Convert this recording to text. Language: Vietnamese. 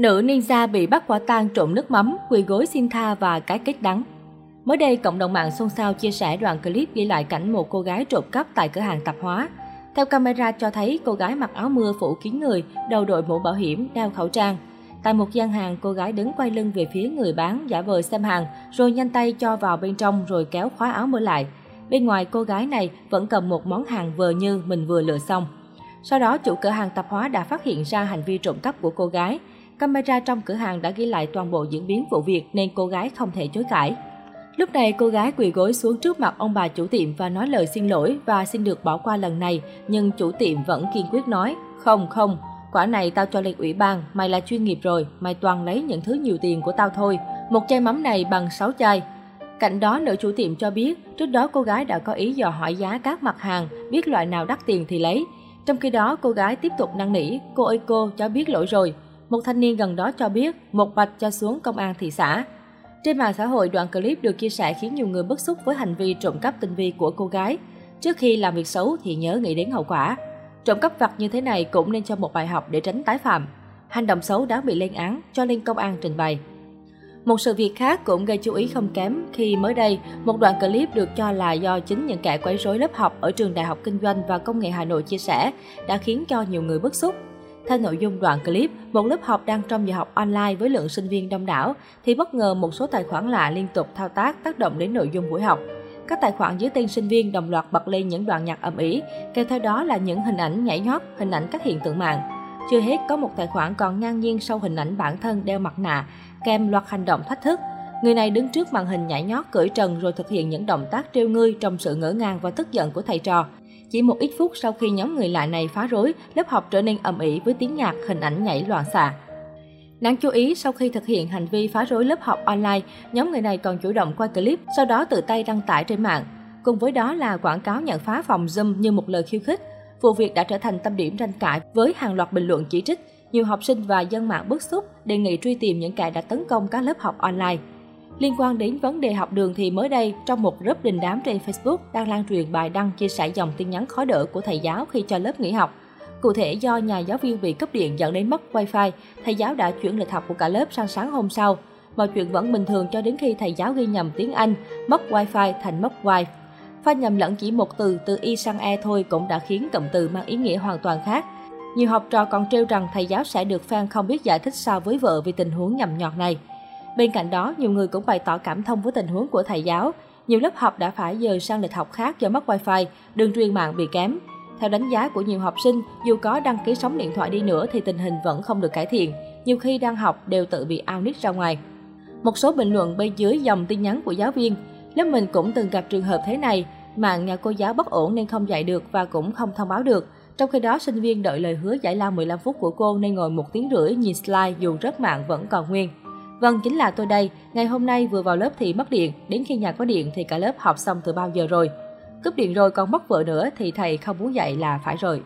Nữ ninja bị bắt quả tang trộm nước mắm, quỳ gối xin tha và cái kết đắng. Mới đây, cộng đồng mạng xôn xao chia sẻ đoạn clip ghi lại cảnh một cô gái trộm cắp tại cửa hàng tạp hóa. Theo camera cho thấy, cô gái mặc áo mưa phủ kín người, đầu đội mũ bảo hiểm, đeo khẩu trang. Tại một gian hàng, cô gái đứng quay lưng về phía người bán, giả vờ xem hàng, rồi nhanh tay cho vào bên trong rồi kéo khóa áo mưa lại. Bên ngoài, cô gái này vẫn cầm một món hàng vờ như mình vừa lựa xong. Sau đó, chủ cửa hàng tạp hóa đã phát hiện ra hành vi trộm cắp của cô gái. Camera trong cửa hàng đã ghi lại toàn bộ diễn biến vụ việc nên cô gái không thể chối cãi. Lúc này cô gái quỳ gối xuống trước mặt ông bà chủ tiệm và nói lời xin lỗi và xin được bỏ qua lần này, nhưng chủ tiệm vẫn kiên quyết nói, không không, quả này tao cho lên ủy ban, mày là chuyên nghiệp rồi, mày toàn lấy những thứ nhiều tiền của tao thôi, một chai mắm này bằng 6 chai. Cạnh đó, nữ chủ tiệm cho biết, trước đó cô gái đã có ý dò hỏi giá các mặt hàng, biết loại nào đắt tiền thì lấy. Trong khi đó, cô gái tiếp tục năn nỉ, cô ơi cô, cháu biết lỗi rồi. Một thanh niên gần đó cho biết, một bạch cho xuống công an thị xã. Trên mạng xã hội, đoạn clip được chia sẻ khiến nhiều người bức xúc với hành vi trộm cắp tinh vi của cô gái. Trước khi làm việc xấu thì nhớ nghĩ đến hậu quả. Trộm cắp vặt như thế này cũng nên cho một bài học để tránh tái phạm. Hành động xấu đáng bị lên án, cho lên công an trình bày. Một sự việc khác cũng gây chú ý không kém khi mới đây, một đoạn clip được cho là do chính những kẻ quấy rối lớp học ở trường Đại học Kinh doanh và Công nghệ Hà Nội chia sẻ đã khiến cho nhiều người bức xúc. Theo nội dung đoạn clip, một lớp học đang trong giờ học online với lượng sinh viên đông đảo, thì bất ngờ một số tài khoản lạ liên tục thao tác tác động đến nội dung buổi học. Các tài khoản dưới tên sinh viên đồng loạt bật lên những đoạn nhạc ầm ĩ, kèm theo đó là những hình ảnh nhảy nhót, hình ảnh các hiện tượng mạng. Chưa hết, có một tài khoản còn ngang nhiên sau hình ảnh bản thân đeo mặt nạ, kèm loạt hành động thách thức. Người này đứng trước màn hình nhảy nhót cởi trần rồi thực hiện những động tác trêu ngươi trong sự ngỡ ngàng và tức giận của thầy trò. Chỉ một ít phút sau khi nhóm người lạ này phá rối, lớp học trở nên ầm ĩ với tiếng nhạc, hình ảnh nhảy loạn xạ. Đáng chú ý, sau khi thực hiện hành vi phá rối lớp học online, nhóm người này còn chủ động quay clip, sau đó tự tay đăng tải trên mạng. Cùng với đó là quảng cáo nhận phá phòng Zoom như một lời khiêu khích. Vụ việc đã trở thành tâm điểm tranh cãi với hàng loạt bình luận chỉ trích. Nhiều học sinh và dân mạng bức xúc đề nghị truy tìm những kẻ đã tấn công các lớp học online. Liên quan đến vấn đề học đường thì mới đây, trong một group đình đám trên Facebook đang lan truyền bài đăng chia sẻ dòng tin nhắn khó đỡ của thầy giáo khi cho lớp nghỉ học. Cụ thể do nhà giáo viên bị cúp điện dẫn đến mất wifi, thầy giáo đã chuyển lịch học của cả lớp sang sáng hôm sau. Mọi chuyện vẫn bình thường cho đến khi thầy giáo ghi nhầm tiếng Anh, mất wifi thành mất wifi. Pha nhầm lẫn chỉ một từ từ y sang e thôi cũng đã khiến cụm từ mang ý nghĩa hoàn toàn khác. Nhiều học trò còn trêu rằng thầy giáo sẽ được fan không biết giải thích sao với vợ vì tình huống nhầm nhọt này. Bên cạnh đó, nhiều người cũng bày tỏ cảm thông với tình huống của thầy giáo. Nhiều lớp học đã phải dời sang lịch học khác do mất wifi, đường truyền mạng bị kém. Theo đánh giá của nhiều học sinh, dù có đăng ký sóng điện thoại đi nữa thì tình hình vẫn không được cải thiện. Nhiều khi đang học đều tự bị ao nít ra ngoài. Một số bình luận bên dưới dòng tin nhắn của giáo viên. Lớp mình cũng từng gặp trường hợp thế này, mạng nhà cô giáo bất ổn nên không dạy được và cũng không thông báo được. Trong khi đó, sinh viên đợi lời hứa giải lao 15 phút của cô nên ngồi một tiếng rưỡi nhìn slide dù rất mạng vẫn còn nguyên. Vâng, chính là tôi đây. Ngày hôm nay vừa vào lớp thì mất điện, đến khi nhà có điện thì cả lớp học xong từ bao giờ rồi. Cúp điện rồi còn mất vợ nữa thì thầy không muốn dạy là phải rồi.